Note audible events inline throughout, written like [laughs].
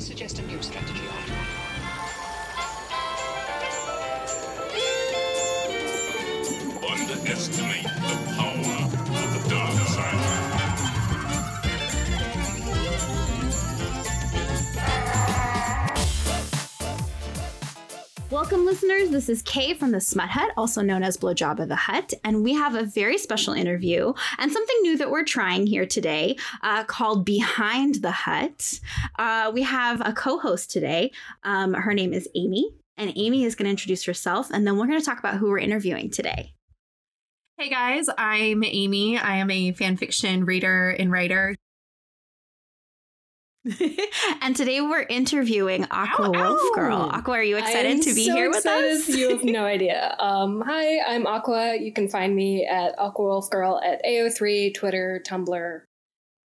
suggest a new strategy, Otto. Listeners. This is Kay from the Smut Hut, also known as Blowjob of the Hut, and we have a very special interview and something new that we're trying here today uh, called Behind the Hut. Uh, we have a co host today. Um, her name is Amy, and Amy is going to introduce herself, and then we're going to talk about who we're interviewing today. Hey guys, I'm Amy. I am a fan fiction reader and writer. [laughs] and today we're interviewing Aqua Ow, Wolf ow. Girl. Aqua, are you excited to be so here with excited. us? you have no [laughs] idea. Um, hi, I'm Aqua. You can find me at Aqua Wolf Girl at AO3, Twitter, Tumblr.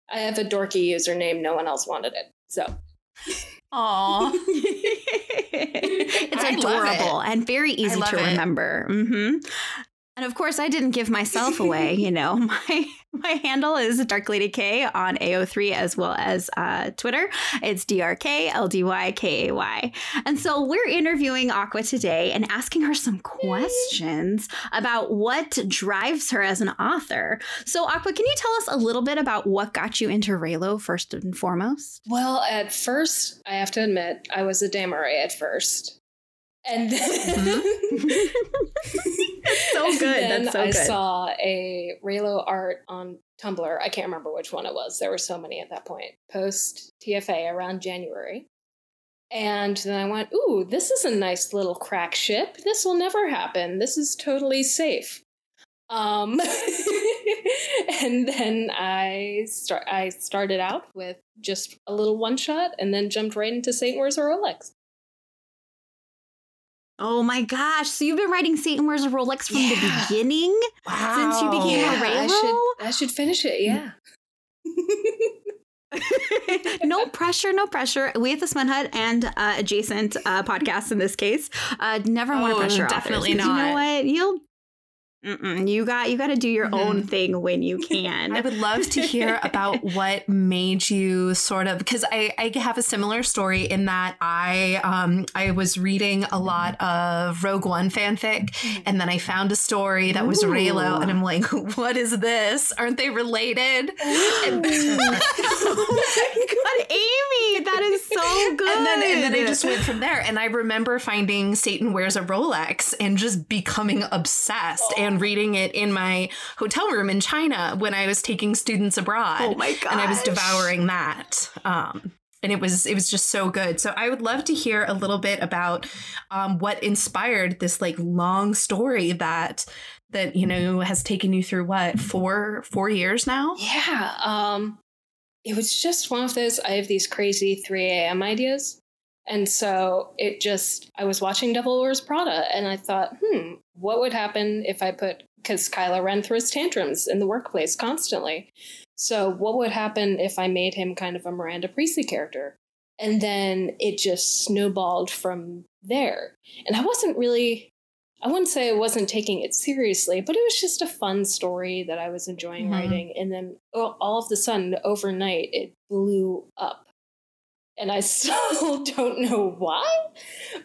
I have a dorky username. No one else wanted it. So [laughs] Aw. it's I love adorable and very easy to it. remember. hmm And of course, I didn't give myself away. [laughs] You know, [laughs] my my handle is Dark Lady K on AO3 as well as uh, Twitter. It's DRK LDYKAY. And so we're interviewing Aqua today and asking her some questions about what drives her as an author. So, Aqua, can you tell us a little bit about what got you into Reylo first and foremost? Well, at first, I have to admit, I was a Damerey at first. And [laughs] then, so and good. then That's so I good. saw a Reylo art on Tumblr. I can't remember which one it was. There were so many at that point. Post TFA around January. And then I went, ooh, this is a nice little crack ship. This will never happen. This is totally safe. Um, [laughs] and then I start. I started out with just a little one shot, and then jumped right into Satan Wears a Rolex. Oh my gosh. So you've been writing Satan Wears a Rolex from Yeah. the beginning? Since you became a I Reylo? should. I should finish it. Yeah. [laughs] no pressure, no pressure. We at the Smut Hut and uh, adjacent uh, podcasts in this case uh, never want to Oh, pressure definitely not. You know what? You'll Mm-mm, you got you got to do your Mhm. own thing when you can. [laughs] I would love to hear [laughs] about what made you sort of because I, I have a similar story in that I um I was reading a lot of Rogue One fanfic and then I found a story that was Ooh. Reylo and I'm like, [laughs] what is this? Aren't they related? And, oh my god, Amy, that is so good. And then, and then I just went from there. And I remember finding Satan Wears a Rolex and just becoming obsessed and reading it in my hotel room in China when I was taking students abroad. Oh my And I was devouring that. Um, and it was it was just so good. So I would love to hear a little bit about um, what inspired this like long story that that you know has taken you through what four four years now. Yeah. Um, it was just one of those. I have these crazy 3 a.m. ideas. And so it just, I was watching Devil Wears Prada and I thought, hmm, what would happen if I put, because Kylo Ren throws tantrums in the workplace constantly. So what would happen if I made him kind of a Miranda Priestly character? And then it just snowballed from there. And I wasn't really, I wouldn't say I wasn't taking it seriously, but it was just a fun story that I was enjoying Mhm. writing. And then all all of the sudden, overnight, it blew up. And I [laughs] still don't know why,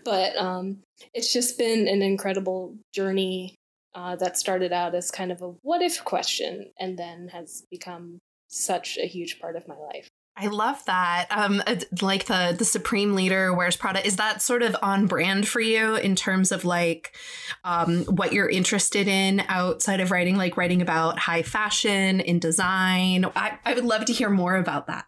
but um, it's just been an incredible journey uh, that started out as kind of a what if question and then has become such a huge part of my life. I love that. Um, uh, like the the supreme leader wears Prada. Is that sort of on brand for you in terms of like um, what you're interested in outside of writing, like writing about high fashion in design? I, I would love to hear more about that.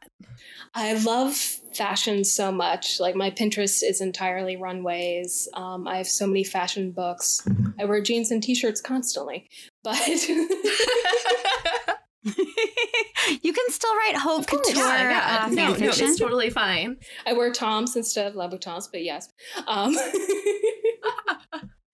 I love fashion so much. Like my Pinterest is entirely runways. Um, I have so many fashion books. I wear jeans and t-shirts constantly, but [laughs] you can still write haute course. couture yeah, uh, no, fan no, fiction. it's totally fine. I wear Toms instead of Louboutins. But yes, um, [laughs]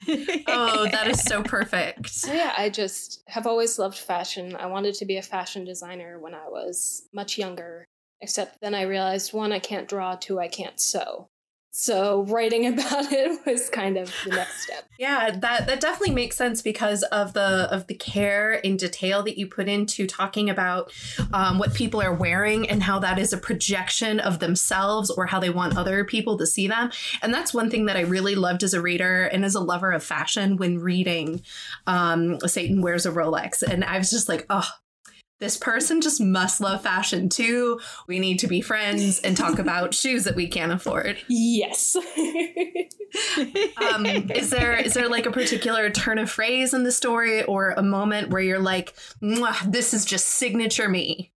[laughs] Oh, that is so perfect. so yeah, I just have always loved fashion. I wanted to be a fashion designer when I was much younger. Except then I realized one, I can't draw. Two, I can't sew. So [laughs] writing about it was kind of the next step. Yeah, that that definitely makes sense because of the of the care and detail that you put into talking about um, what people are wearing and how that is a projection of themselves or how they want other people to see them. And that's one thing that I really loved as a reader and as a lover of fashion when reading um, Satan Wears a Rolex. And I was just like, oh, this person just must love fashion too. We need to be friends and talk about [laughs] shoes that we can't afford. Yes. [laughs] [laughs] Um, is there is there like a particular turn of phrase in the story or a moment where you're like, this is just signature me?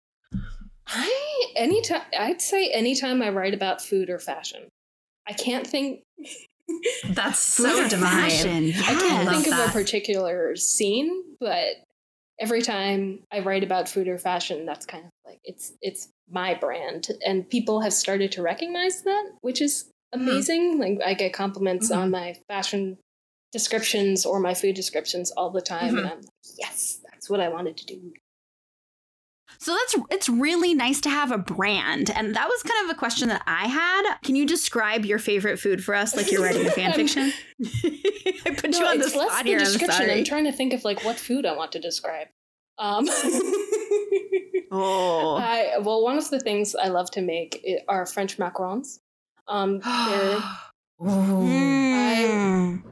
I anytime I'd say anytime I write about food or fashion. I can't think That's so Food divine. fashion. I can't Yes. think of a particular scene, but every time I write about food or fashion, that's kind of like it's it's my brand, and people have started to recognize that, which is hmm. amazing. Like I get compliments mm-hmm. on my fashion descriptions or my food descriptions all the time, mm-hmm. and I'm like, yes, that's what I wanted to do. So that's it's really nice to have a brand. And that was kind of a question that I had. Can you describe your favorite food for us like you're writing a [laughs] fan fiction? [laughs] I put you on the spot the here. I'm description. sorry. I'm trying to think of like what food I want to describe. Um, [laughs] oh. I, well, one of the things I love to make are French macarons. Um, [gasps] they're. Mm.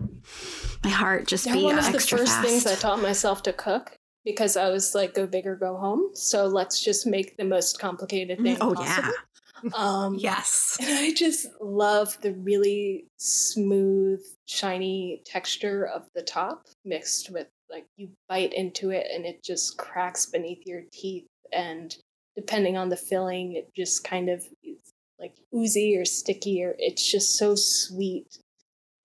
My heart just they're beat one of the first fast. things I taught myself to cook because I was like, go big or go home. So let's just make the most complicated thing oh possible. yeah. Um, Yes. And I just love the really smooth, shiny texture of the top mixed with like you bite into it and it just cracks beneath your teeth. And depending on the filling, it just kind of is like oozy or sticky or it's just so sweet.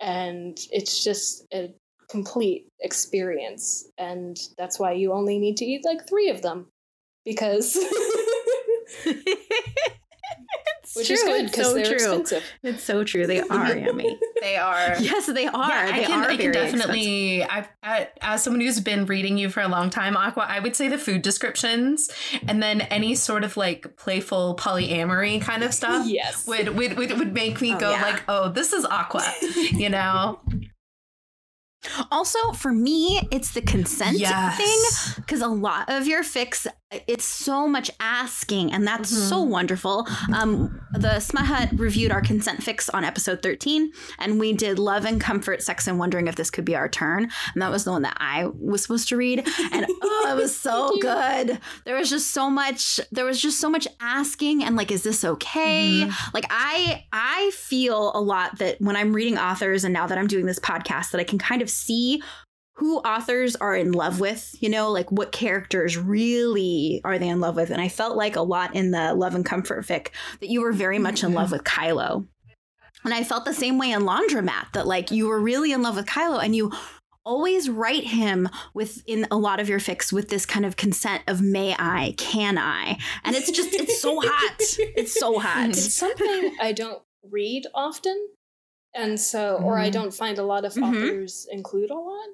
And it's just a complete experience. And that's why you only need to eat like three of them because. [laughs] It's Which true. is good because so they're true. expensive. It's so true. They [laughs] are yummy. They are. Yes, they are. Yeah, they I can, are I can very expensive. definitely. I, I, as someone who's been reading you for a long time, Aqua, I would say the food descriptions, and then any sort of like playful polyamory kind of [laughs] stuff. Yes. would would would, would make me Oh, go yeah. like, oh, this is Aqua, you know? Also, for me, it's the consent Yes. thing because a lot of your fix, it's so much asking, and that's so wonderful. Um, the Smut Hut reviewed our consent fix on episode 13, and we did Love and Comfort, Sex and Wondering if this could be our turn. And that was the one that I was supposed to read. And [laughs] oh, it was so good. There was just so much, there was just so much asking, and like, is this okay? Like, I, I feel a lot that when I'm reading authors, and now that I'm doing this podcast, that I can kind of see who authors are in love with, you know, like what characters really are they in love with. And I felt like a lot in the Love and Comfort fic that you were very much in love with Kylo. And I felt the same way in Laundromat that like you were really in love with Kylo and you always write him with in a lot of your fics with this kind of consent of may I, can I? And it's just it's so hot. It's so hot. It's something [laughs] I don't read often, and so, or I Mhm. don't find a lot of Mhm. authors include a lot.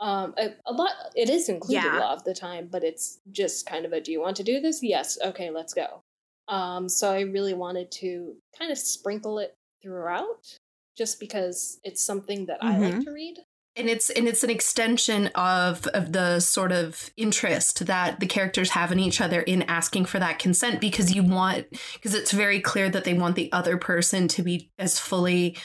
Um, a, a lot it is included Yeah. a lot of the time, but it's just kind of a do you want to do this? Yes, okay, let's go. Um, so I really wanted to kind of sprinkle it throughout, just because it's something that I like Mhm. to read. and it's and it's an extension of of the sort of interest that the characters have in each other in asking for that consent because you want because it's very clear that they want the other person to be as fully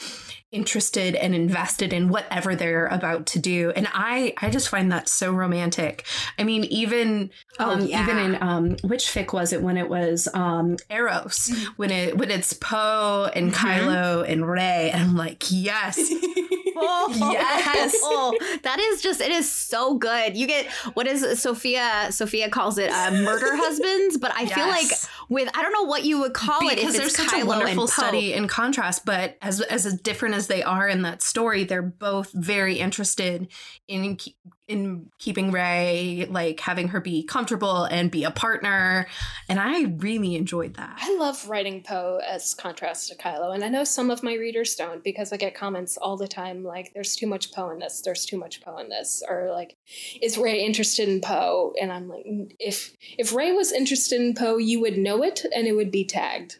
interested and invested in whatever they're about to do and i i just find that so romantic i mean even Oh, um, yeah. even in um which fic was it when it was um eros when it when it's poe and Mhm. kylo and Rey and i'm like yes Oh, [laughs] Yes. [laughs] that is just it is so good. You get what is Sophia? Sophia calls it uh, murder [laughs] husbands, but I feel like with I don't know what you would call it because there's it's such Kylo a wonderful study in contrast but as as different as they are in that story they're both very interested in in keeping Rey like having her be comfortable and be a partner and i really enjoyed that I love writing Poe as contrast to Kylo, and I know some of my readers don't because I get comments all the time like, "There's too much Poe in this. There's too much Poe in this," or like, "Is Rey interested in Poe?" And I'm like, "If if Rey was interested in Poe, you would know it, and it would be tagged."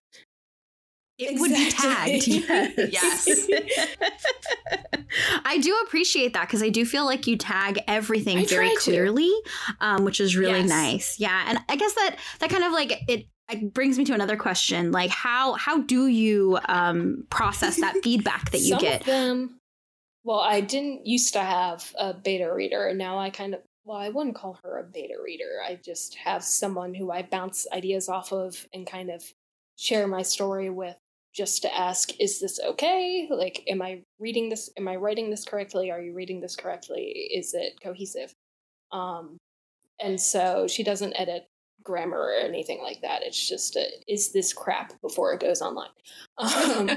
It would be tagged. Exactly. [laughs] Yes. I do appreciate that because I do feel like you tag everything I very clearly, um, which is really Yes. nice. Yeah, and I guess that that kind of like it. It brings me to another question, like how how do you um, process that [laughs] feedback that you Some get? Of them, well, I didn't used to have a beta reader, and now I kind of, well, I wouldn't call her a beta reader. I just have someone who I bounce ideas off of and kind of share my story with just to ask, is this okay? Like, am I reading this? Am I writing this correctly? Are you reading this correctly? Is it cohesive? Um, and so she doesn't edit grammar or anything like that. It's just, a, is this crap before it goes online? [laughs] Um,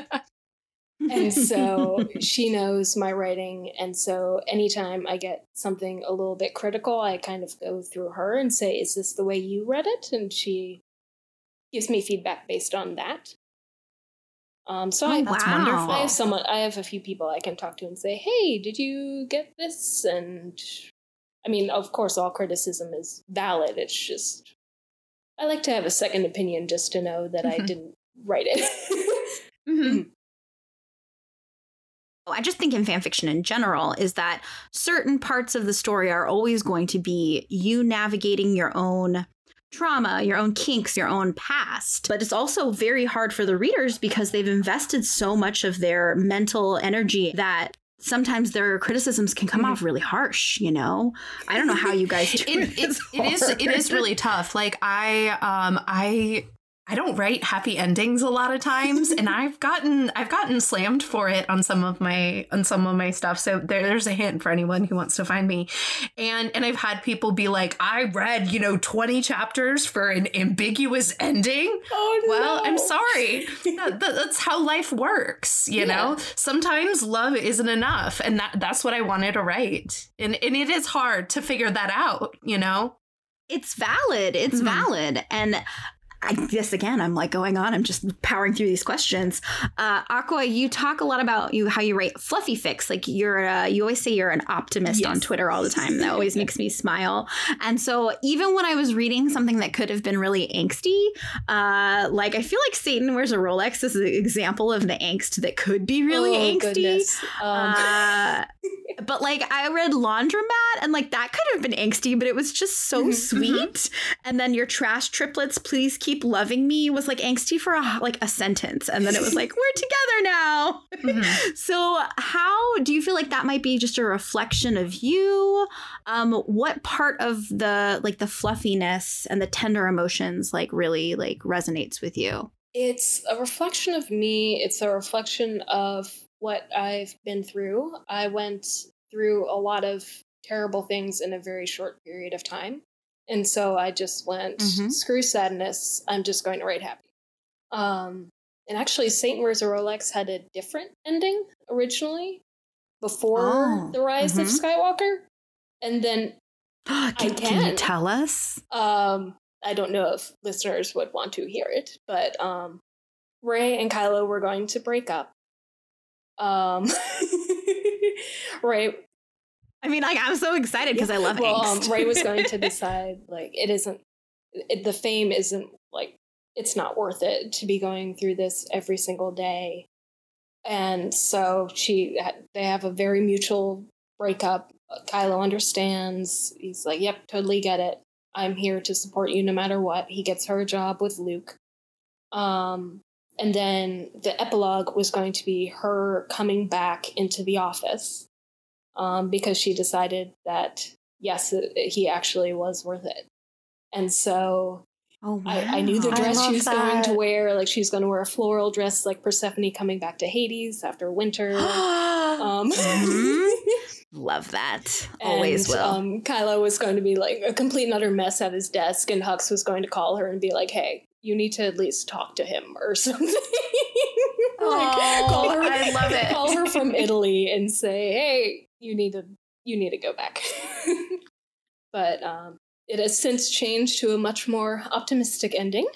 and so [laughs] she knows my writing and so anytime i get something a little bit critical i kind of go through her and say is this the way you read it and she gives me feedback based on that um, so Oh, I, that's wow. wonderful. I have someone i have a few people i can talk to and say hey did you get this and i mean of course all criticism is valid it's just i like to have a second opinion just to know that i Mhm. didn't write it [laughs] Mhm. I just think in fan fiction in general is that certain parts of the story are always going to be you navigating your own trauma, your own kinks, your own past. But it's also very hard for the readers because they've invested so much of their mental energy that sometimes their criticisms can come off really harsh, you know? I don't know how you guys [laughs] do it, it. it is it is really tough like i um i i don't write happy endings a lot of times and [laughs] i've gotten i've gotten slammed for it on some of my on some of my stuff so there, there's a hint for anyone who wants to find me and and i've had people be like i read you know 20 chapters for an ambiguous ending oh well, I'm sorry. [laughs] That- that- that's how life works, you Yeah. know. Sometimes love isn't enough, and that that's what I wanted to write. And and it is hard to figure that out, you know. it's valid. It's Mhm. valid. And I guess again, I'm like going on. I'm just powering through these questions. Uh, Aqua, you talk a lot about you how you write fluffy fix. Like you're, uh, you always say you're an optimist on Twitter all the time. That always [laughs] makes me smile. And so even when I was reading something that could have been really angsty, uh, like I feel like Satan wears a Rolex is an example of the angst that could be really oh, angsty. Um, Uh, [laughs] but like I read Laundromat and like that could have been angsty, but it was just so Mhm, sweet. And then your trash triplets, please keep loving me was like angsty for a, like a sentence, and then it was like [laughs] we're together now. Mhm. So how do you feel like that might be just a reflection of you? Um, what part of the like the fluffiness and the tender emotions like really like resonates with you? It's a reflection of me. It's a reflection of what I've been through. I went through a lot of terrible things in a very short period of time. And so I just went, Mhm. screw sadness. I'm just going to write happy. Um, and actually, Satan Wears a Rolex had a different ending originally before Oh, the rise of mhm. Skywalker. And then [gasps] can, can you tell us? um, I don't know if listeners would want to hear it, but um, Rey and Kylo were going to break up. Um, [laughs] Rey, I mean, like I'm so excited because I love well, um. Rey was going to [laughs] decide like it isn't it, the fame isn't like it's not worth it to be going through this every single day, and so she they have a very mutual breakup. Kylo understands. He's like, "Yep, totally get it. I'm here to support you no matter what." He gets her a job with Luke. Um, and then the epilogue was going to be her coming back into the office um, because she decided that yes, it- he actually was worth it. And so oh, I, I knew the dress she was going to wear. Like she was going to wear a floral dress, like Persephone coming back to Hades after winter. [gasps] um, Mhm. [laughs] Love that. Always and, will. Um, Kylo was going to be like a complete and utter mess at his desk, and Hux was going to call her and be like, "Hey, you need to at least talk to him or [laughs] something." [laughs] Aw, I love it. From Italy and say, "Hey, you need to you need to go back." [laughs] but um, it has since changed to a much more optimistic ending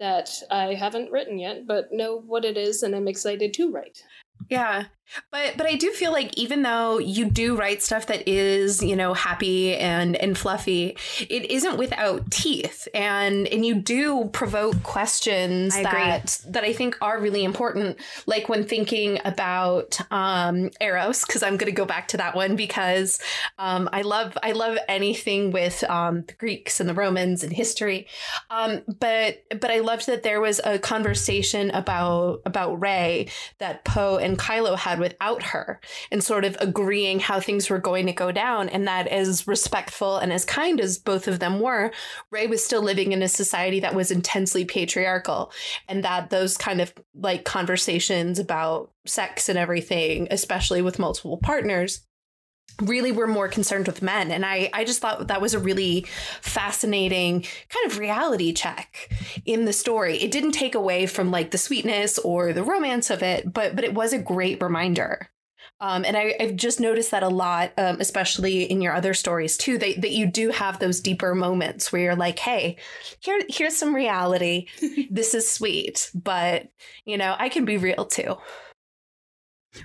that I haven't written yet, but know what it is, and I'm excited to write. Yeah. But but I do feel like even though you do write stuff that is, you know, happy and and fluffy, it isn't without teeth. And and you do provoke questions that that I think are really important. Like when thinking about um Eros, because I'm gonna go back to that one because um I love I love anything with um the Greeks and the Romans and history. Um but but I loved that there was a conversation about about Rey that Poe and Kylo had without her and sort of agreeing how things were going to go down. And that as respectful and as kind as both of them were Rey was still living in a society that was intensely patriarchal and that those kind of like conversations about sex and everything especially with multiple partners really were more concerned with men and i i just thought that was a really fascinating kind of reality check in the story it didn't take away from like the sweetness or the romance of it but but it was a great reminder um, and I, I've just noticed that a lot, um, especially in your other stories too, that, that you do have those deeper moments where you're like, hey, here, here's some reality. [laughs] this is sweet, but you know, I can be real too.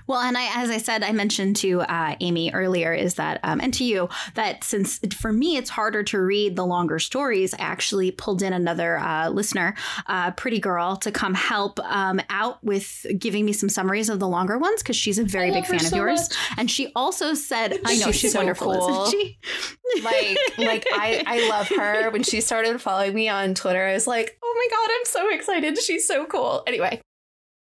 Well, and I, as I said, I mentioned to uh, Amy earlier, is that, um, and to you, that since for me it's harder to read the longer stories, I actually pulled in another uh, listener, uh, Pretty Girl, to come help um, out with giving me some summaries of the longer ones because she's a very big fan of yours. much. And she also said, I know She's she's so wonderful, cool. isn't she? like like I I love her. When she started following me on Twitter, I was like, oh my god, I'm so excited. She's so cool. Anyway,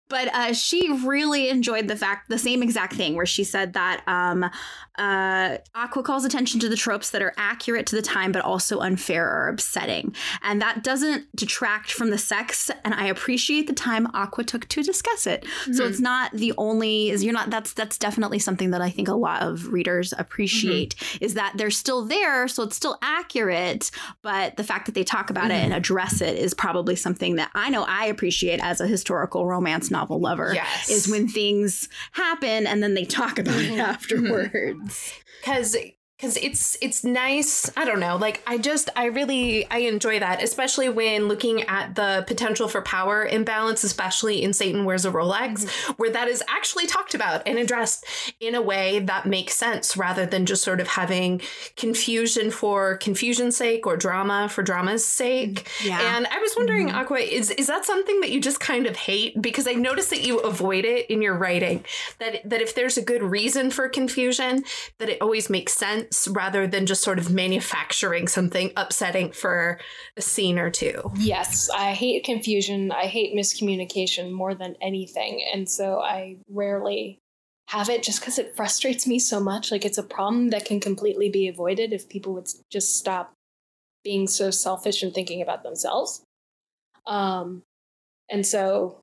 but uh, she really enjoyed the fact the same exact thing where she said that um, uh, aqua calls attention to the tropes that are accurate to the time but also unfair or upsetting. And that doesn't detract from the sex and i appreciate the time aqua took to discuss it. So it's not the only is you're not that's that's definitely something that i think a lot of readers appreciate is that they're still there so it's still accurate but the fact that they talk about it and address it is probably something that i know i appreciate as a historical romance novel lover Yes. is when things happen and then they talk about it mm-hmm. afterwards. Mm-hmm. Because because it's it's nice i don't know like i just i really i enjoy that especially when looking at the potential for power imbalance especially in satan wears a rolex mm-hmm. where that is actually talked about and addressed in a way that makes sense rather than just sort of having confusion for confusion's sake or drama for drama's sake. Mm-hmm. Yeah. and i was wondering mm-hmm. aqua is is that something that you just kind of hate? Because i noticed that you avoid it in your writing that that if there's a good reason for confusion that it always makes sense rather than just sort of manufacturing something upsetting for a scene or two. Yes, I hate confusion. I hate miscommunication more than anything. And so I rarely have it just because it frustrates me so much. Like it's a problem that can completely be avoided if people would just stop being so selfish and thinking about themselves. Um, and so,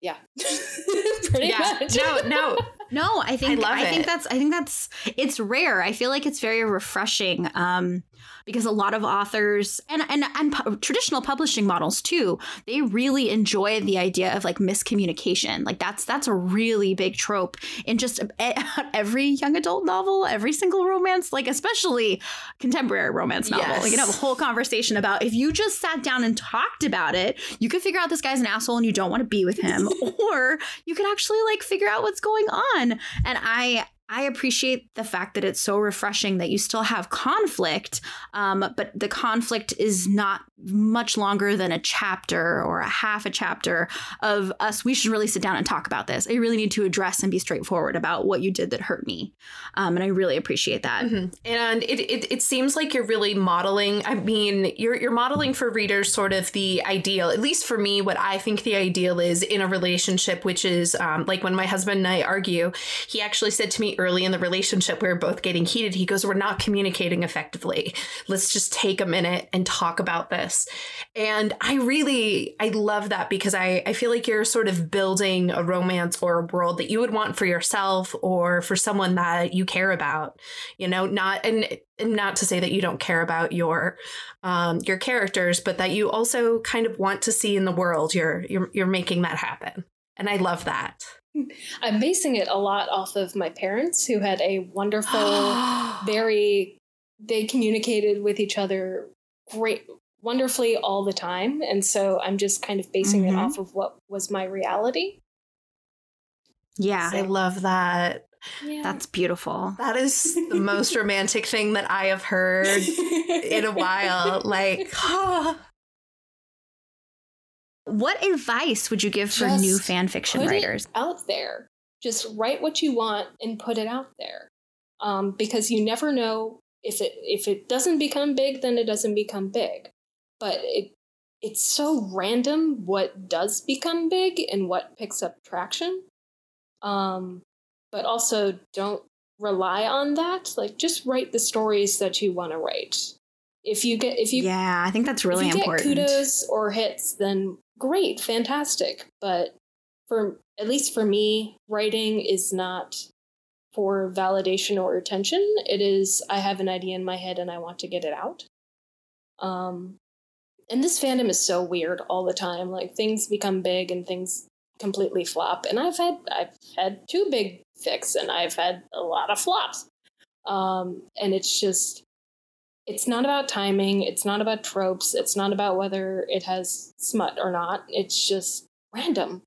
yeah, [laughs] pretty yeah. much. No, no. No, I think love I, think that's I think that's it's rare. I feel like it's very refreshing um, because a lot of authors and and and pu- traditional publishing models too, they really enjoy the idea of like miscommunication. Like that's that's a really big trope in just [laughs] every young adult novel, every single romance, like especially contemporary romance novel. Yes. Like you can have a whole conversation about if you just sat down and talked about it, you could figure out this guy's an asshole and you don't want to be with him, [laughs] or you could actually like figure out what's going on. And I I appreciate the fact that it's so refreshing that you still have conflict, um, but the conflict is not much longer than a chapter or a half a chapter of us. We should really sit down and talk about this. I really need to address and be straightforward about what you did that hurt me, um, and I really appreciate that. Mhm. And it, it it seems like you're really modeling. I mean, you're you're modeling for readers sort of the ideal. At least for me, what I think the ideal is in a relationship, which is um, like when my husband and I argue. He actually said to me early in the relationship, we were both getting heated. He goes, "We're not communicating effectively. Let's just take a minute and talk about this." And I really I love that because I I feel like you're sort of building a romance or a world that you would want for yourself or for someone that you care about you know not and, not to say that you don't care about your um your characters but that you also kind of want to see in the world you're you're you're making that happen and i love that [laughs] I'm basing it a lot off of my parents who had a wonderful, [gasps] very, they communicated with each other great, wonderfully all the time. And so I'm just kind of basing Mhm. it off of what was my reality. Yeah, I love that. Yeah. that's beautiful. That is the most [laughs] romantic thing that I have heard in a while. [laughs] Like, [gasps] What advice would you give for Just new fan fiction put it writers? out there. Just write what you want and put it out there. Um, because you never know if it if it doesn't become big, then it doesn't become big. But it it's so random what does become big and what picks up traction. Um, but also don't rely on that. Like just write the stories that you want to write. If you get if you yeah, I think that's really if you important. Get kudos or hits, then great, fantastic. But for at least for me, writing is not for validation or attention. It is I have an idea in my head and I want to get it out. Um, and this fandom is so weird all the time. Like things become big and things completely flop. And I've had I've had two big fix and I've had a lot of flops. Um, and it's just it's not about timing it's not about tropes it's not about whether it has smut or not it's just random.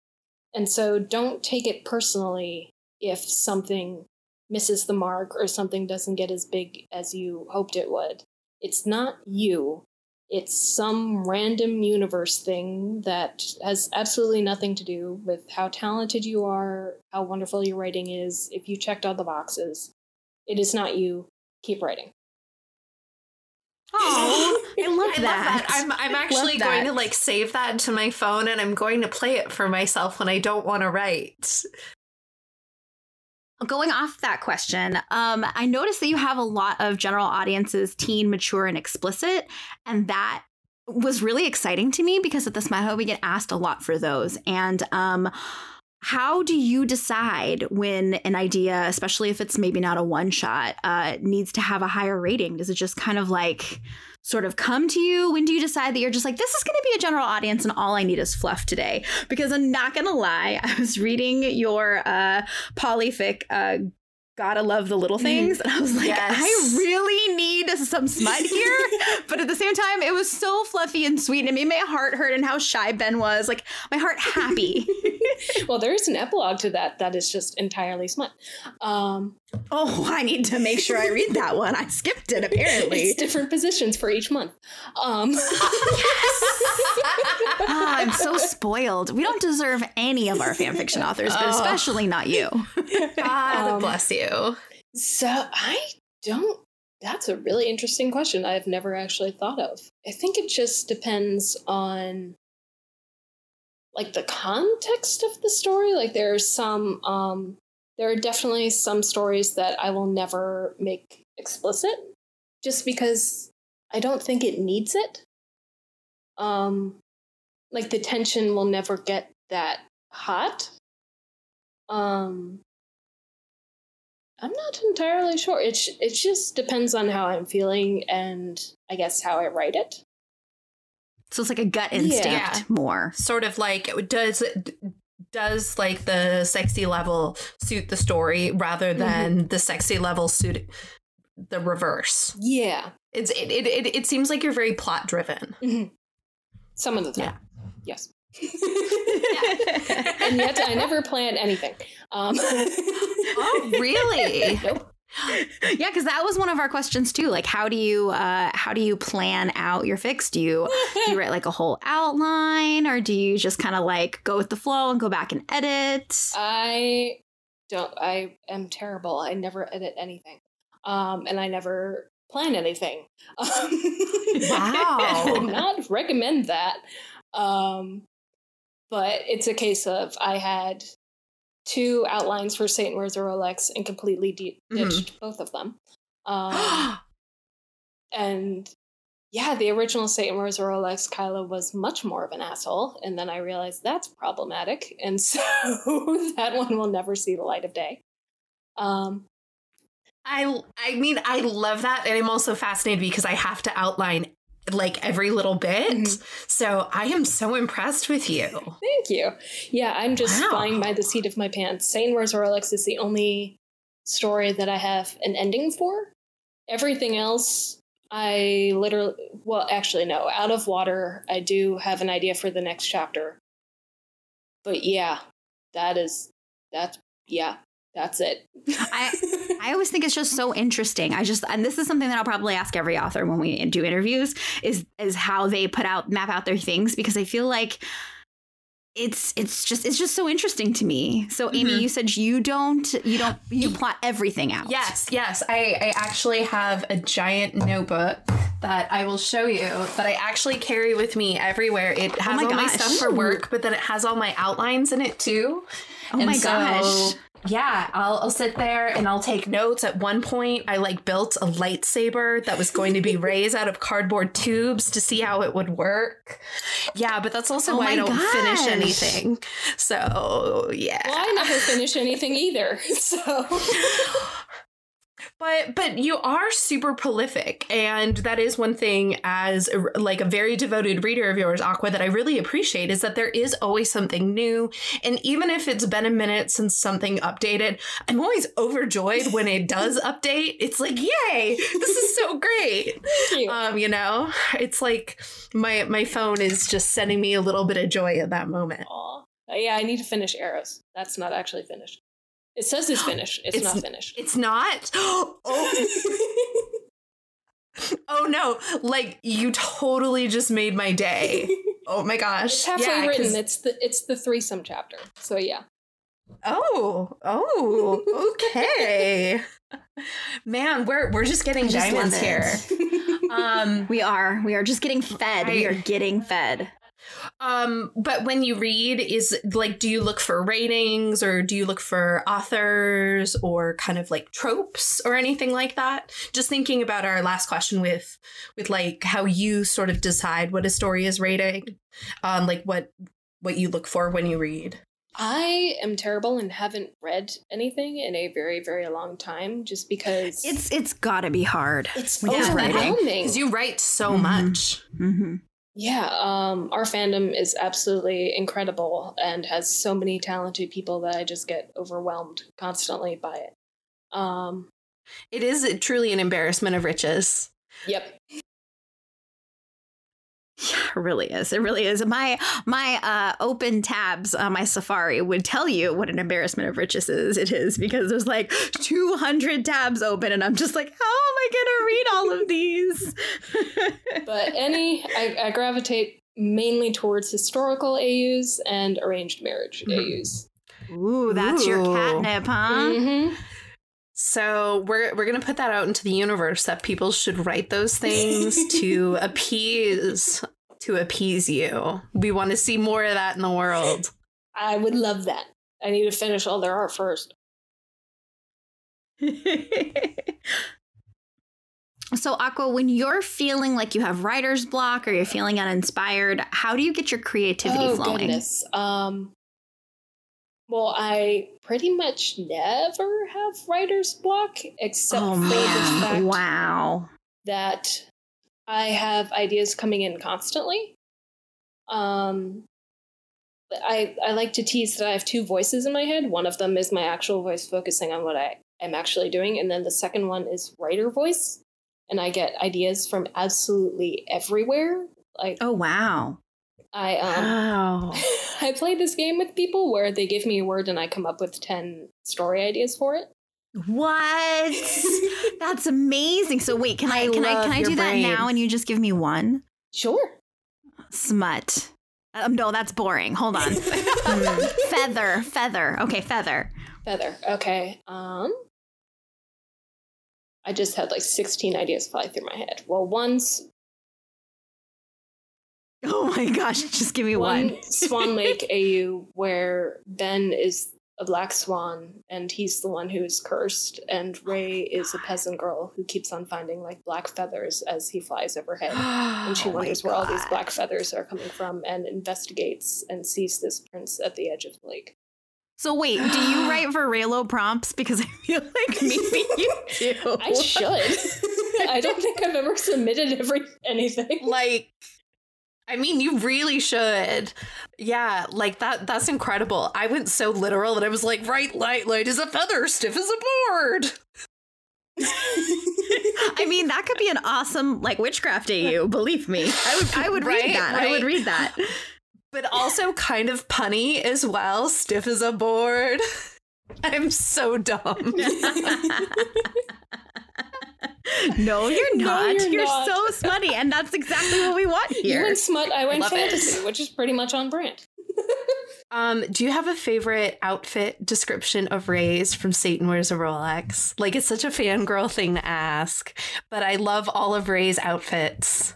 And so don't take it personally if something misses the mark or something doesn't get as big as you hoped it would. It's not you. It's some random universe thing that has absolutely nothing to do with how talented you are how wonderful your writing is if you checked all the boxes. It is not you. Keep writing Oh, I love [laughs] I that. love that. I'm I'm actually going to like save that to my phone and I'm going to play it for myself when I don't want to write. Going off that question, um, I noticed that you have a lot of general audiences, teen, mature, and explicit, and that was really exciting to me because at the Smut Hut we get asked a lot for those. And um, how do you decide when an idea, especially if it's maybe not a one shot, uh, needs to have a higher rating? Does it just kind of like sort of come to you? When do you decide that you're just like, this is going to be a general audience and all I need is fluff today? Because I'm not going to lie, I was reading your uh, polyfic. Uh, Gotta love the little things. And I was like, Yes. I really need some smut here. [laughs] but at the same time, it was so fluffy and sweet. And it made my heart hurt and how shy Ben was. Like, my heart happy. [laughs] well, there is an epilogue to that that is just entirely smut. Um, oh, I need to make sure I read that one. I skipped it, apparently. it's different positions for each month. Um, [laughs] Ah, I'm so spoiled. We don't deserve any of our fanfiction authors, but Oh. especially not you. God Um, bless you. so I don't. That's a really interesting question. I've never actually thought of. I think it just depends on like the context of the story. Like there are some um there are definitely some stories that I will never make explicit just because I don't think it needs it. Um like the tension will never get that hot. Um I'm not entirely sure. It sh- it just depends on how I'm feeling and I guess how I write it. So it's like a gut instinct Yeah. more. Sort of like does does like the sexy level suit the story rather than the sexy level suit the reverse. Yeah. It's it it, it, it seems like you're very plot driven. Mhm. Some of the time. Yeah. Yes. [laughs] and yet I never plan anything. Um, Oh, really? [laughs] nope. [gasps] yeah, because that was one of our questions too. Like, how do you uh, how do you plan out your fix? Do you do you [laughs] write like a whole outline, or do you just kind of like go with the flow and go back and edit? I don't. I am terrible. I never edit anything, um, and I never plan anything. Um, [laughs] I would not recommend that. Um, but it's a case of I had two outlines for Satan Wears Rolex and completely de- Mhm. ditched both of them. Um, [gasps] and yeah, the original Saint Satan Wears Rolex Kylo was much more of an asshole, and then I realized that's problematic, and [laughs] so that one will never see the light of day. Um, I I mean I love that and I'm also fascinated because I have to outline like every little bit. Mhm. So I am so impressed with you. thank you. Yeah, I'm just Wow. flying by the seat of my pants. Satan Wears Rolex is the only story that I have an ending for. Everything else, I literally, well, actually, no. Out of Water, I do have an idea for the next chapter. But yeah, that is, that's, yeah, that's it. I [laughs] I always think it's just so interesting. I just and this is something that I'll probably ask every author when we do interviews is is how they put out map out their things because I feel like it's it's just it's just so interesting to me. So Amy, Mhm. you said you don't you don't you plot everything out. Yes, yes. I, I actually have a giant notebook that I will show you that I actually carry with me everywhere. It has my all my stuff for work, but then it has all my outlines in it too. Oh my gosh. Yeah, I'll, I'll sit there and I'll take notes. At one point, I like built a lightsaber that was going to be [laughs] raised out of cardboard tubes to see how it would work. Yeah, but that's also Oh why I my don't finish anything. So yeah. Well, I never finish anything [laughs] either. [laughs] So But but you are super prolific, and that is one thing as a- like a very devoted reader of yours, Aqua, that I really appreciate is that there is always something new, and even if it's been a minute since something updated, I'm always overjoyed when it does [laughs] update. It's like, yay, this is so great. [laughs] you. Um, you know, it's like my my phone is just sending me a little bit of joy at that moment. Aw. Uh, yeah, I need to finish Eros. That's not actually finished. It says it's [gasps] finished. It's, It's- not finished. It's not. Oh. [gasps] [laughs] Oh no, like you totally just made my day. [laughs] Oh my gosh. It's halfway Yeah, 'cause- written. It's the it's the threesome chapter. So yeah. Oh, oh, okay. [laughs] Man, we're we're just getting I just diamonds here. Um We are. We are just getting fed. we are getting fed. Um but when you read is like do you look for ratings or do you look for authors or kind of like tropes or anything like that? Just thinking about our last question with with like how you sort of decide what a story is rating. Um like what what you look for when you read. I am terrible and haven't read anything in a very very long time just because It's it's got to be hard. it's you're overwhelming. Because you write so Mhm. much. hmm Yeah, um, our fandom is absolutely incredible and has so many talented people that I just get overwhelmed constantly by it. Um, It is truly an embarrassment of riches. yep. Yeah, it really is. It really is. My my uh, open tabs on my Safari would tell you what an embarrassment of riches is. It is because there's like 200 tabs open, and I'm just like, how am I going to read all of these? [laughs] But any, I, I gravitate mainly towards historical AUs and arranged marriage Mhm. AUs. Ooh, that's your Ooh. catnip, huh? Mhm. So we're we're gonna put that out into the universe that people should write those things [laughs] to appease to appease you. We want to see more of that in the world. I would love that. I need to finish all their art first. [laughs] so, Aqua, when you're feeling like you have writer's block or you're feeling uninspired, how do you get your creativity oh flowing? goodness. Um. Well, I pretty much never have writer's block except Oh for the fact Wow. that I have ideas coming in constantly. Um, I I like to tease that I have two voices in my head. One of them is my actual voice focusing on what I am actually doing, and then the second one is writer voice, and I get ideas from absolutely everywhere. Like Oh wow. I um. Wow. [laughs] I play this game with people where they give me a word and I come up with 10 story ideas for it. What? [laughs] That's amazing. So wait, can I, I can I can I your do that now and you just give me one? Sure. Smut. Um, no, that's boring. Hold on. [laughs] Hmm. Feather, feather. Okay, feather. Feather. Okay. Um I just had like 16 ideas fly through my head. Well, one's Oh my gosh, [laughs] just give me one. one Swan [laughs] Lake AU where Ben is a black swan and he's the one who is cursed and oh Rey is a peasant girl who keeps on finding like black feathers as he flies overhead. [gasps] And she Oh wonders where all these black feathers are coming from and investigates and sees this prince at the edge of the lake. So wait, do you [gasps] write for Reylo prompts? Because I feel like maybe you do. I should. I don't think I've ever submitted every anything. like I mean, you really should. Yeah, like that that's incredible. I went so literal that I was like, right light light is a feather, stiff as a board. [laughs] I mean, that could be an awesome like witchcraft AU. Believe me, I would. I would Right, read that. I would read that. But also kind of punny as well, stiff as a board. [laughs] I'm so dumb. [laughs] no, you're [laughs] No, not. you're you're not. so smutty, and that's exactly what we want You here. went smut, I went Love it. fantasy, which is pretty much on brand. Um, do you have a favorite outfit description of Rey's from Satan Wears a Rolex? Like it's such a fangirl thing to ask, but I love all of Rey's outfits.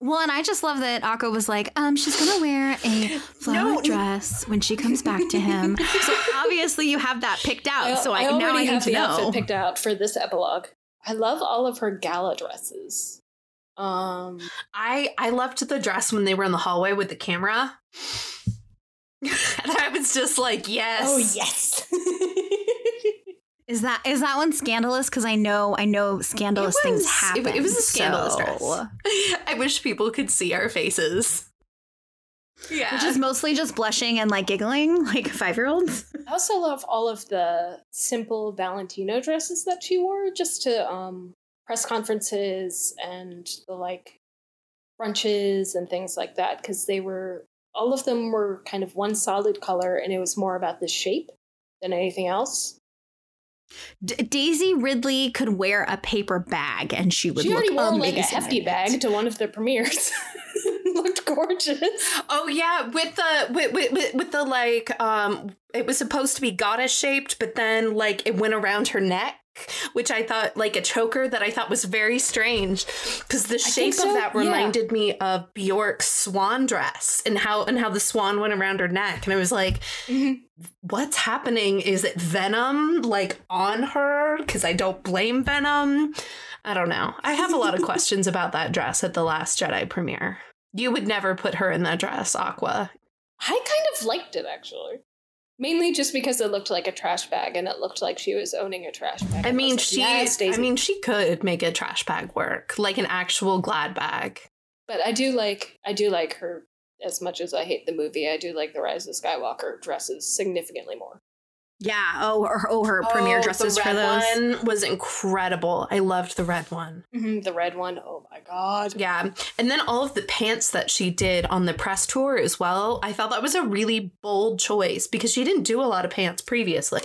Well, and I just love that Aqua was like, um, she's gonna wear a [gasps] flower No. dress when she comes back to him. so [laughs] obviously you have that picked out. so I, already now I need have to the know. outfit picked out for this epilogue. I love all of her gala dresses. Um, I I loved the dress when they were in the hallway with the camera. [laughs] and I was just like, yes. oh yes. [laughs] Is that is that one scandalous? Because I know I know scandalous It things happen. It, it was a scandalous so- dress. [laughs] I wish people could see our faces. Yeah. Which is mostly just blushing and like giggling [laughs] like five year olds. I also love all of the simple Valentino dresses that she wore just to um, press conferences and the like brunches and things like that because they were all of them were kind of one solid color and it was more about the shape than anything else. D- Daisy Ridley could wear a paper bag and she would she look already wore amazing. like a hefty bag to one of the premieres. [laughs] Looked gorgeous. Oh yeah, with the with, with with with the like um it was supposed to be goddess shaped, but then like it went around her neck, [laughs] which I thought like a choker that I thought was very strange because the shape so, of that yeah. reminded me of Bjork's swan dress and how and how the swan went around her neck, and I was like, Mhm. what's happening? Is it Venom like on her? Because I don't blame Venom. I don't know. I have a lot of [laughs] questions about that dress at the Last Jedi premiere. You would never put her in that dress, Aqua. I kind of liked it actually. Mainly just because it looked like a trash bag and it looked like she was owning a trash bag. I mean, was like, she. "Yes, I mean, she could make a trash bag work, like an actual Glad bag. But I do like I do like her as much as I hate the movie. I do like the Rise of Skywalker dresses significantly more. Yeah. Oh, her, oh, her premiere Oh, dresses the for red those. one was incredible. I loved the red one. The red one, oh my god. Yeah, and then all of the pants that she did on the press tour as well. I thought that was a really bold choice because she didn't do a lot of pants previously.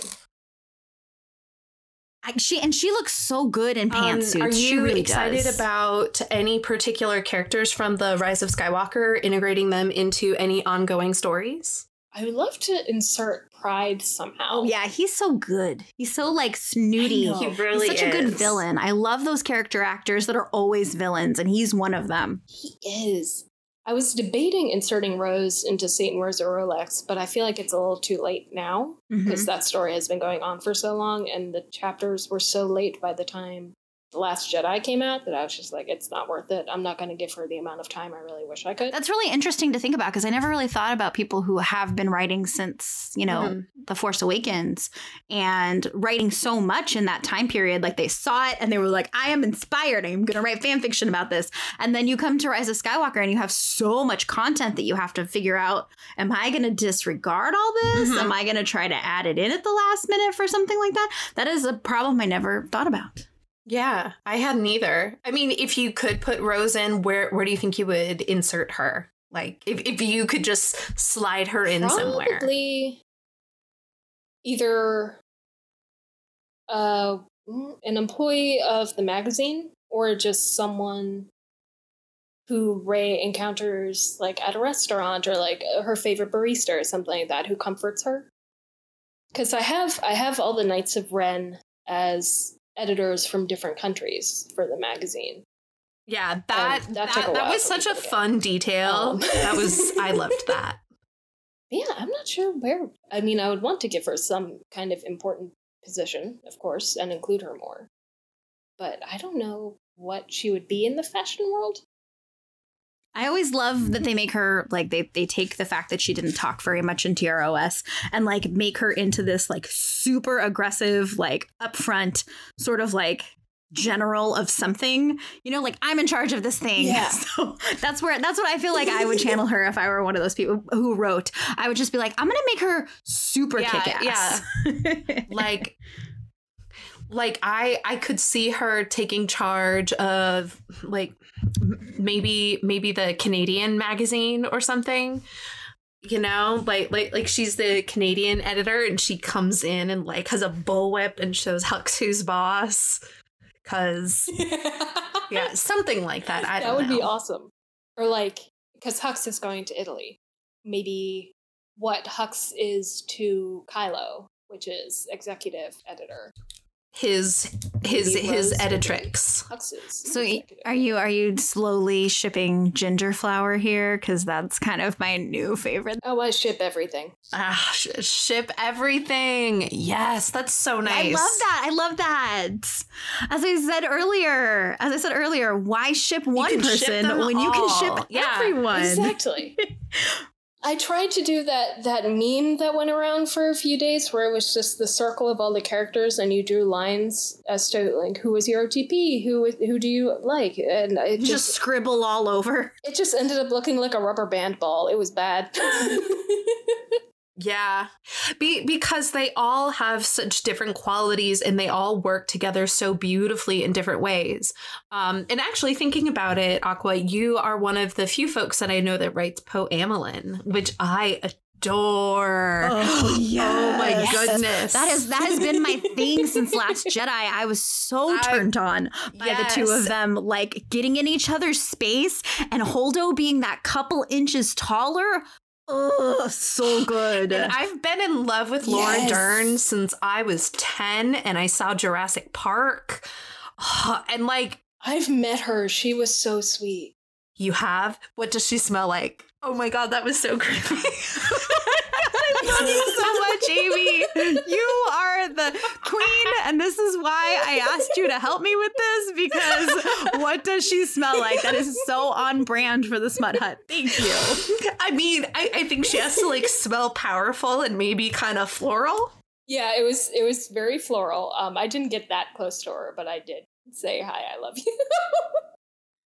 I, she and she looks so good in Um, pantsuits. are you really excited does. about any particular characters from the Rise of Skywalker integrating them into any ongoing stories? I would love to insert Pryde somehow. Oh yeah, he's so good. He's so like snooty. I know. He He's really such a good villain. I love those character actors that are always villains, and he's one of them. He is. I was debating inserting Rose into Satan Wears a Rolex, but I feel like it's a little too late now because mm-hmm. that story has been going on for so long and the chapters were so late by the time The Last Jedi came out that I was just like, it's not worth it. I'm not going to give her the amount of time I really wish I could. That's really interesting to think about because I never really thought about people who have been writing since, you know, Mhm. The Force Awakens and writing so much in that time period. Like they saw it and they were like, I am inspired. I'm going to write fan fiction about this. And then you come to Rise of Skywalker and you have so much content that you have to figure out Am I going to disregard all this? Mhm. Am I going to try to add it in at the last minute for something like that? That is a problem I never thought about. Yeah, I hadn't either. I mean, if you could put Rose in, where where do you think you would insert her? Like, if, if you could just slide her in somewhere. Probably either uh, an employee of the magazine or just someone who Rey encounters like at a restaurant or like her favorite barista or something like that who comforts her. Because I have I have all the Knights of Ren as editors from different countries for the magazine. Yeah, that that, that that was such a fun detail. Um. that was [laughs] I loved that. yeah, I'm not sure where. I mean, I would want to give her some kind of important position, of course, and include her more. But I don't know what she would be in the fashion world. I always love that they make her like they they take the fact that she didn't talk very much in TROS and like make her into this like super aggressive, like upfront sort of like general of something. You know, like I'm in charge of this thing. Yeah. [laughs] So that's where that's what I feel like I would channel her if I were one of those people who wrote. I would just be like, I'm gonna make her super Yeah, kick ass. Yeah. [laughs] like like i i could see her taking charge of like maybe maybe the canadian magazine or something you know, like like like she's the Canadian editor, and she comes in and like has a bullwhip and shows Hux who's boss. Cause [laughs] yeah, something like that. I that don't would know. be awesome. Or like, because Hux is going to Italy. Maybe what Hux is to Kylo, which is executive editor. His his his Rose editrix. So are you are you slowly shipping ginger flower here? Because that's kind of my new favorite. Oh, I ship everything. Ah, sh- ship everything. Yes, that's so nice. I love that. I love that. As I said earlier, as I said earlier, why ship one can ship person them when you can ship Yeah, everyone? Exactly. [laughs] [laughs] I tried to do that that meme that went around for a few days where it was just the circle of all the characters and you drew lines as to like who was your OTP, who who do you like, and it Just, just scribble all over. it just ended up looking like a rubber band ball. It was bad. [laughs] Yeah. Be- because they all have such different qualities and they all work together so beautifully in different ways. Um, and actually, thinking about it, Aqua, you are one of the few folks that I know that writes Poe Amilyn, which I adore. Oh [gasps] Oh my goodness. That is that has been my thing since Last [laughs] Jedi. I was so I- turned on by the two of them, like getting in each other's space, and Holdo being that couple inches taller. Oh, so good. And I've been in love with Laura Yes. Dern since I was 10 and I saw Jurassic Park. And like, I've met her. She was so sweet. you have? What does she smell like? Oh my God, that was so creepy. [laughs] I love you so much, Amy. You are the queen, and this is why I asked you to help me with this because what does she smell like? That is so on brand for the Smut Hut. Thank you. I mean, I, I think she has to like smell powerful and maybe kind of floral. Yeah, it was it was very floral. Um, I didn't get that close to her, but I did say hi. I love you. [laughs]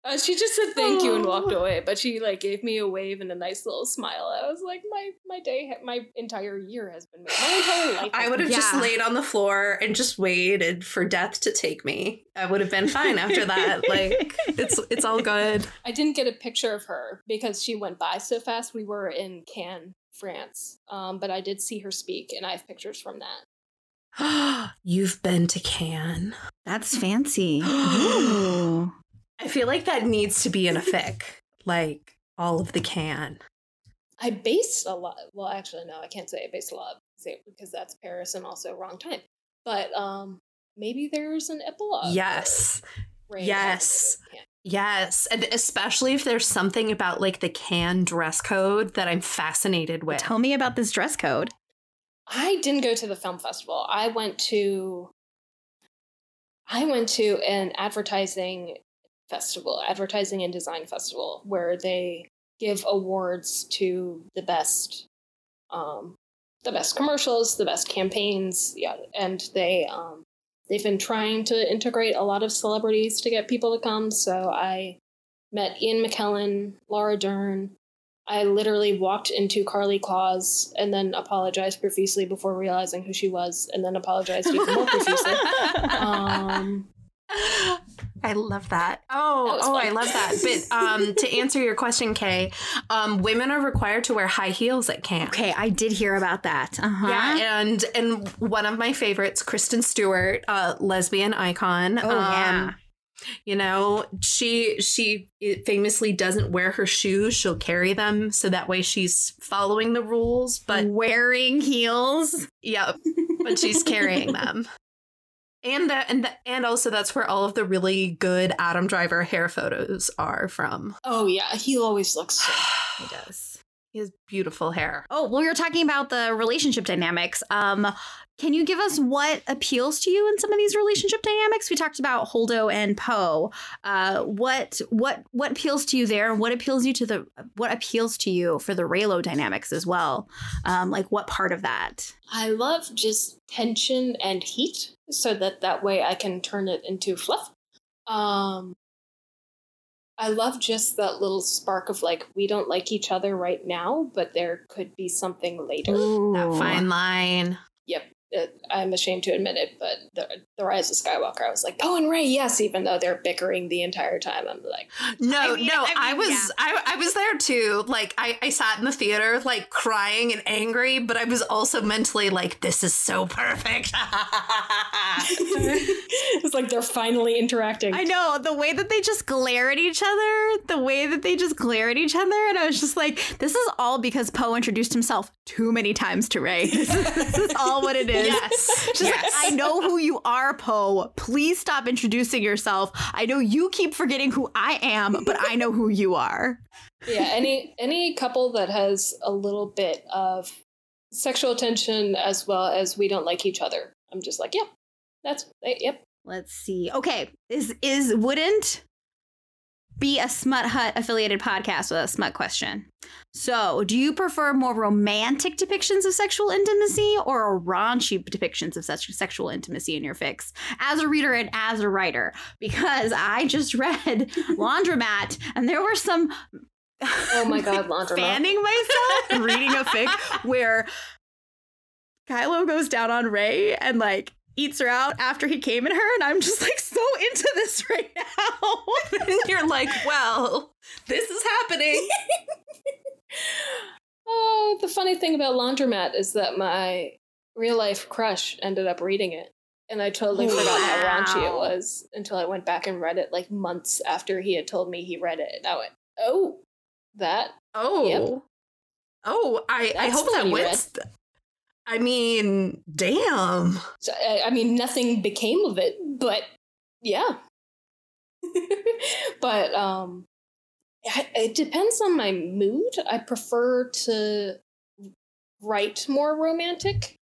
uh, she just said thank you and walked away, but she like gave me a wave and a nice little smile. I was like, my my day, ha- my entire year has been made. My entire life. I would have been just Yeah. laid on the floor and just waited for death to take me. I would have been fine after that. [laughs] Like it's it's all good. I didn't get a picture of her because she went by so fast. We were in Cannes, France, um, but I did see her speak, and I have pictures from that. [gasps] You've been to Cannes. That's fancy. [gasps] Ooh. I feel like that needs to be in a fic. Like all of the Cannes. I based a lot. Well, actually, no, I can't say I based a lot say- because that's Paris and also wrong time. But um, maybe there's an epilogue. Yes. Yes. Yes. And especially if there's something about like the Cannes dress code that I'm fascinated with. Tell me about this dress code. I didn't go to the film festival. I went to. I went to an advertising festival, advertising and design festival, where they give awards to the best, um, the best commercials, the best campaigns. Yeah, and they um, they've been trying to integrate a lot of celebrities to get people to come. So I met Ian McKellen, Laura Dern. I literally walked into Karlie Kloss and then apologized profusely before realizing who she was, and then apologized even more profusely. [laughs] Um, I love that. Oh, That oh, fun. I love that. But [laughs] um, to answer your question, Kay, um, women are required to wear high heels at Cannes. Okay, I did hear about that. Uh-huh. Yeah, and and one of my favorites, Kristen Stewart, uh, lesbian icon. Oh, yeah. You know, she she famously doesn't wear her shoes. She'll carry them so that way she's following the rules. But wearing heels. Yep, [laughs] but she's carrying them. And the, and the, and also that's where all of the really good Adam Driver hair photos are from. oh yeah, he always looks. So- [sighs] He does. He has beautiful hair. Oh, well, you're talking about the relationship dynamics. Um, can you give us what appeals to you in some of these relationship dynamics? We talked about Holdo and Poe. Uh, what what what appeals to you there? What appeals you to the what appeals to you for the Reylo dynamics as well? Um, like what part of that? I love just tension and heat, so that that way I can turn it into fluff. Um, I love just that little spark of like we don't like each other right now, but there could be something later. That fine line. Yep. It, I'm ashamed to admit it, but the, the Rise of Skywalker, I was like, Poe and Rey, yes, even though they're bickering the entire time. I'm like, No, I mean- no, I I, was yeah. I, I was there too. Like I, I sat in the theater like crying and angry, but I was also mentally like, this is so perfect. [laughs] [laughs] it's like they're finally interacting. I know the way that they just glare at each other, the way that they just glare at each other, and I was just like, this is all because Poe introduced himself too many times to Rey. [laughs] This this is all what it is. Yes. [laughs] Just like, I know who you are, Poe. Please stop introducing yourself. I know you keep forgetting who I am, but I know who you are. yeah, any any couple that has a little bit of sexual tension as well as we don't like each other, I'm just like, yep, that's eh, yep. Let's see. Okay, is is wouldn't be a Smut Hut affiliated podcast with a smut question. So, do you prefer more romantic depictions of sexual intimacy or raunchy depictions of such sexual intimacy in your fics as a reader and as a writer? Because I just [laughs] read Laundromat and there were some Oh my [laughs] god, laundromat. fanning myself reading a fic [laughs] where Kylo goes down on Rey and like eats her out after he came at her, and I'm just like so into this right now. [laughs] and you're like, well, this is happening. [laughs] Oh, the funny thing about Laundromat is that my real life crush ended up reading it. And I totally oh, forgot how raunchy it was until I went back and read it like months after he had told me he read it. And I went, oh, that? Oh. Yep. Oh, I, I hope that went. st- I mean, damn. So, I, I mean, nothing became of it, but yeah. [laughs] but um, it, depends on my mood. I prefer to write more romantic,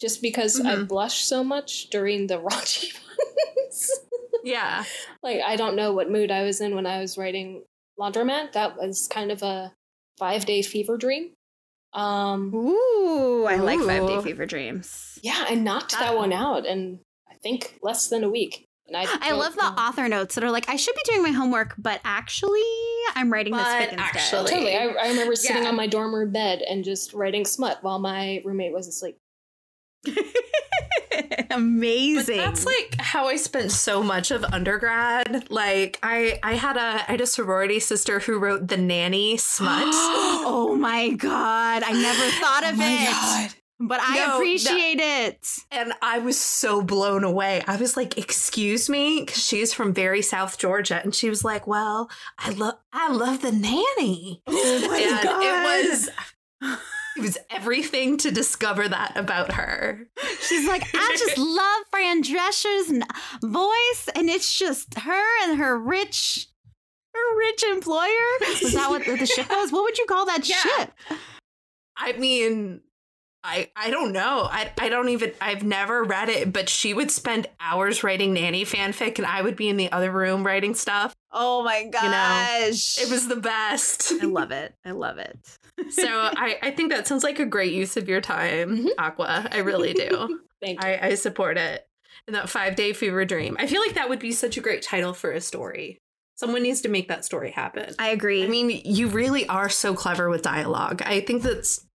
just because I Mhm. blush so much during the [laughs] raunchy ones. Yeah. [laughs] like I don't know what mood I was in when I was writing Laundromat. That was kind of a five day fever dream. Um, Ooh, I like Five Day Fever Dreams. yeah, I knocked that That- one out in I think less than a week. And I, [gasps] I love the know. author notes that are like, I should be doing my homework, but actually, I'm writing this But fic instead. actually- Totally. I, I remember sitting Yeah. on my dorm room bed and just writing smut while my roommate was asleep. [laughs] Amazing. But that's like how I spent so much of undergrad. Like I I had a I had a sorority sister who wrote the nanny smut. [gasps] [gasps] oh my god, I never thought of oh it. But I No, no. appreciate it. and I was so blown away. I was like, "Excuse me," because she's from very South Georgia, and she was like, "Well, I love I love the nanny." [gasps] Oh my and god. it was [laughs] it was everything to discover that about her. She's like, I just [laughs] love Fran Drescher's voice, and it's just her and her rich, her rich employer. Was that what the ship was? What would you call that Yeah. ship? I mean, I I don't know. I I don't even I've never read it, but she would spend hours writing nanny fanfic and I would be in the other room writing stuff. Oh my gosh! It was the best. I love it. I love it. So I, I think that sounds like a great use of your time, Mhm. Aqua. I really do. [laughs] Thank you. I, I support it. And that five day fever dream. I feel like that would be such a great title for a story. Someone needs to make that story happen. I agree. I mean, you really are so clever with dialogue. I think that's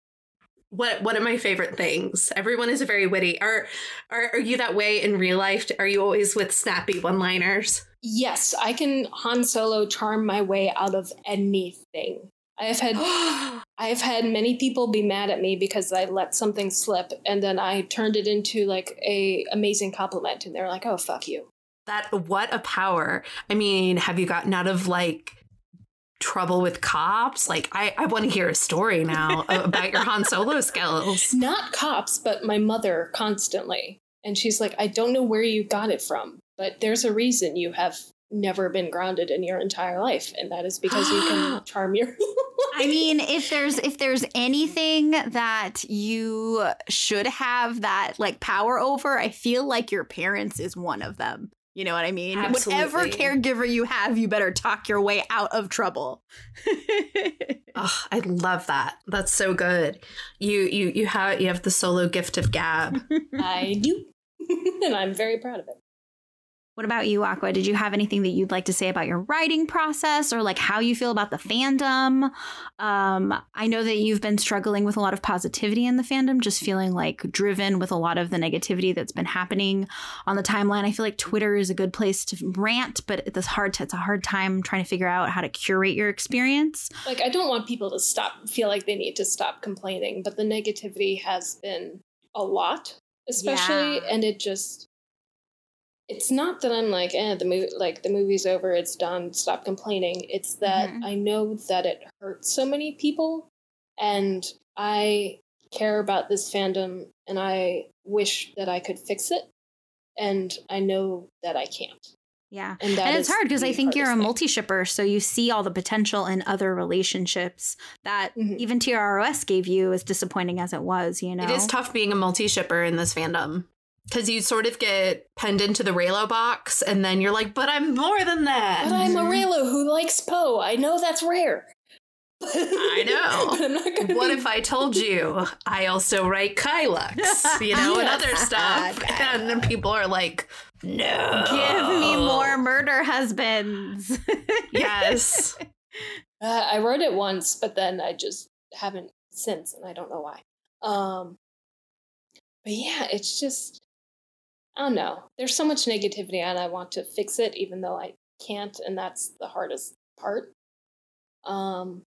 what one of my favorite things. Everyone is very witty. Are are are you that way in real life? Are you always with snappy one liners? yes, I can Han Solo charm my way out of anything. I have had [gasps] [gasps] [gasps] I have had many people be mad at me because I let something slip and then I turned it into like a amazing compliment and they're like, "Oh, fuck you." that what a power. I mean, have you gotten out of like trouble with cops? Like I, I want to hear a story now about your Han Solo [laughs] skills. Not cops, but my mother constantly. And she's like, "I don't know where you got it from, but there's a reason you have never been grounded in your entire life, and that is because you can [gasps] charm your [laughs] I mean, if there's if there's anything that you should have that like power over, I feel like your parents is one of them. You know what I mean? Whatever caregiver you have, you better talk your way out of trouble. [laughs] Oh, I love that. That's so good. You you you have you have the solo gift of gab. I do. [laughs] and I'm very proud of it. What about you, Aqua? Did you have anything that you'd like to say about your writing process or like how you feel about the fandom? Um, I know that you've been struggling with a lot of positivity in the fandom, just feeling like driven with a lot of the negativity that's been happening on the timeline. I feel like Twitter is a good place to rant, but it's hard to, it's a hard time trying to figure out how to curate your experience. Like, I don't want people to stop, feel like they need to stop complaining, but the negativity has been a lot, especially, Yeah. and it just. It's not that I'm like, eh, the movie, like the movie's over, it's done, stop complaining. It's that Mhm. I know that it hurts so many people, and I care about this fandom, and I wish that I could fix it, and I know that I can't. Yeah. And that and it's hard because I think you're a multi shipper, so you see all the potential in other relationships that Mhm. even TROS gave you, as disappointing as it was. You know, It is tough being a multi shipper in this fandom because you sort of get penned into the Reylo box, and then you're like, "But I'm more than that." But I'm a. Reylo who likes Poe. I know that's rare. I know. [laughs] but I'm not What be- if I told you I also write Kylux, [laughs] you know, and other stuff? [laughs] And then people are like, no. give me more murder husbands. Yes. Uh, I wrote it once, but then I just haven't since, and I don't know why. Um, but yeah, it's just I don't know. There's so much negativity, and I want to fix it, even though I can't, and that's the hardest part. Um.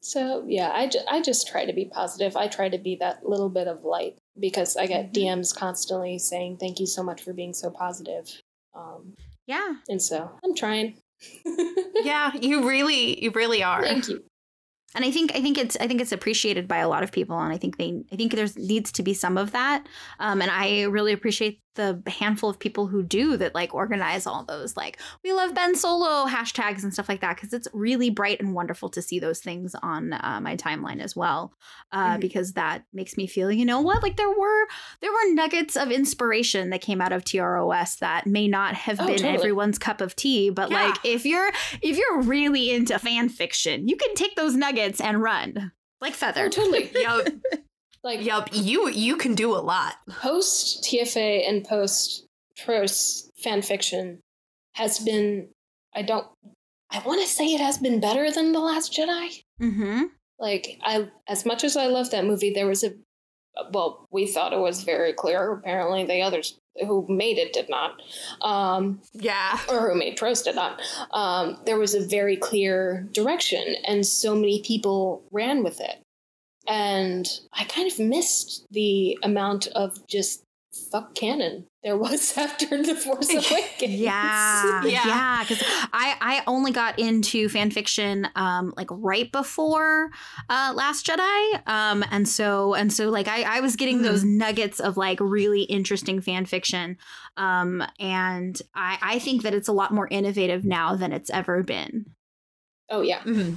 So yeah, I, ju- I just try to be positive. I try to be that little bit of light because I get Mhm. DMs constantly saying thank you so much for being so positive. Um, yeah. and so I'm trying. [laughs] yeah, you really, you really are. Thank you. And I think I think it's I think it's appreciated by a lot of people, and I think they I think there's needs to be some of that, um, and I really appreciate the handful of people who do that like organize all those like we love Ben Solo hashtags and stuff like that because it's really bright and wonderful to see those things on uh, my timeline as well, uh, Mhm. because that makes me feel you know what like there were there were nuggets of inspiration that came out of TROS that may not have Oh, been totally. everyone's cup of tea, but Yeah. like if you're if you're really into fan fiction, you can take those nuggets and run like Oh, totally. [laughs] Yup. Like Yep, You you can do a lot. post TFA and post Tros fan fiction has been. I don't. I want to say it has been better than the Last Jedi. Mm-hmm. Like I, as much as I love that movie, there was a. Well, we thought it was very clear. Apparently, the others who made it did not. Um, Yeah. or who made Trost did not. Um, there was a very clear direction, and so many people ran with it. And I kind of missed the amount of just fuck canon there was [laughs] after The Force [laughs] Awakens. Yeah, [laughs] Yeah. yeah. Because I I only got into fan fiction um like right before uh Last Jedi um and so and so like I I was getting those nuggets of like really interesting fan fiction um and I I think that it's a lot more innovative now than it's ever been. Oh, yeah. Mhm.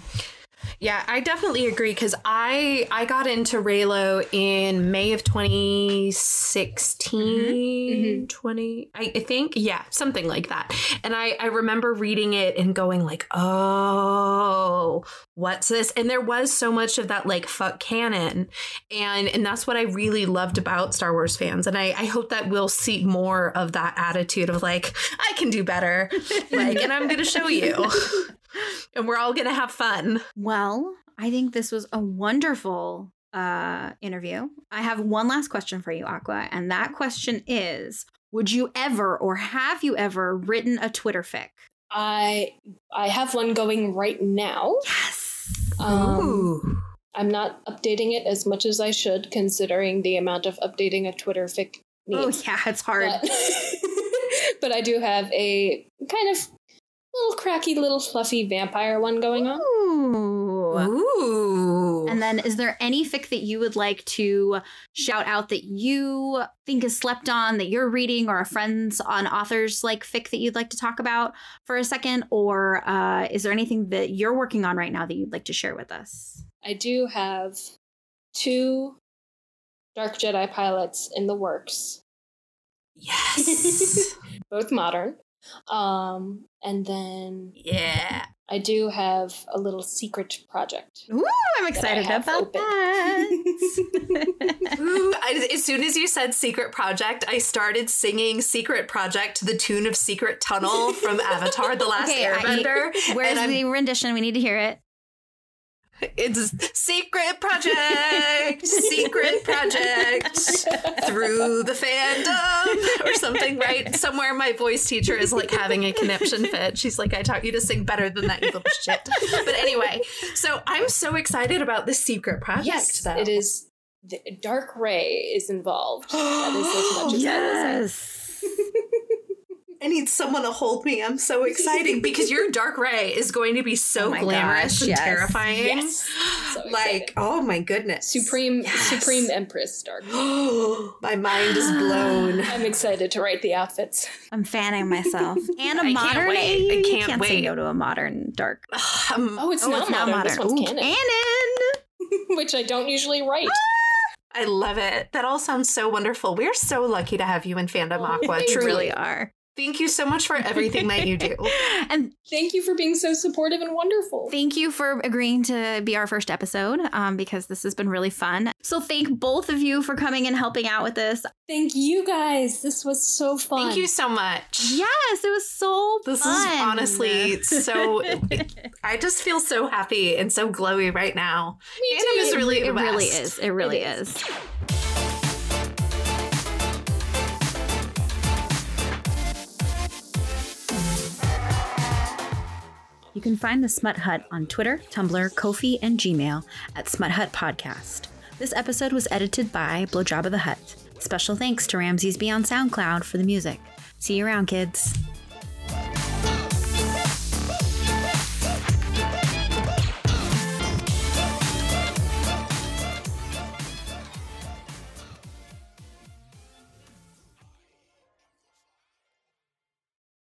Yeah, I definitely agree because I I got into Reylo in May of mm-hmm. mm-hmm. 2016, 20 I, I think yeah something like that, and I I remember reading it and going like oh what's this? And there was so much of that like fuck canon. And and that's what I really loved about Star Wars fans. And I I hope that we'll see more of that attitude of like I can do better. [laughs] Like and I'm gonna show you [laughs] and we're all gonna have fun. Well, I think this was a wonderful uh, interview. I have one last question for you, Aqua, and that question is: Would you ever, or have you ever, written a Twitter fic? I I have one going right now. Yes. Um, I'm not updating it as much as I should, considering the amount of updating a Twitter fic needs. Oh yeah, it's hard. But, [laughs] but I do have a kind of little cracky, little fluffy vampire one going on. Ooh. Ooh. And then, is there any fic that you would like to shout out that you think is slept on that you're reading, or a friends on authors like fic that you'd like to talk about for a second? Or uh, is there anything that you're working on right now that you'd like to share with us? I do have two Dark Jedi pilots in the works, yes. [laughs] [laughs] both modern. Um, and then yeah. I do have a little secret project. Ooh, I'm excited have about open. that. [laughs] Ooh, I, as soon as you said secret project, I started singing secret project to the tune of Secret Tunnel from Avatar: The Last Okay, I- Airbender. Where's and I'm- the rendition? We need to hear it. It's secret project, secret project through the fandom or something, right? Somewhere my voice teacher is like having a conniption fit. She's like, I taught you to sing better than that, you little shit. But anyway, so I'm so excited about this secret project. Yes, though. it is. The Dark Rey is involved. that is as much as yes. I need someone to hold me. I'm so excited [laughs] because your dark Rey is going to be so Oh glamorous gosh, and yes. terrifying. Yes. So Like, oh my goodness. Supreme Yes. Supreme Empress Dark. [gasps] my mind is blown. [gasps] I'm excited to write the outfits. I'm fanning myself. [laughs] And a I can't modern. wait. I you can't say wait. no to a modern dark. [sighs] Um, Oh, it's Oh, not it's now modern. This one's Ooh, canon, canon. [laughs] which I don't usually write. I love it. That all sounds so wonderful. We're so lucky to have you in Fandom Oh, Aqua. thank You Truly. really are. Thank you so much for everything that you do. [laughs] And Thank you for being so supportive and wonderful. thank you for agreeing to be our first episode um, because this has been really fun. So thank both of you for coming and helping out with this. Thank you guys. This was so fun. Thank you so much. Yes, it was so This fun. is honestly so. [laughs] I just feel so happy and so glowy right now. Me Fandom is really it the really is. It really It is. is. You can find the Smut Hut on Twitter, Tumblr, Ko-fi, and Gmail at Smut Hut Podcast. This episode was edited by Blowjob of the Hut. Special thanks to Ramses B on SoundCloud for the music. See you around, kids.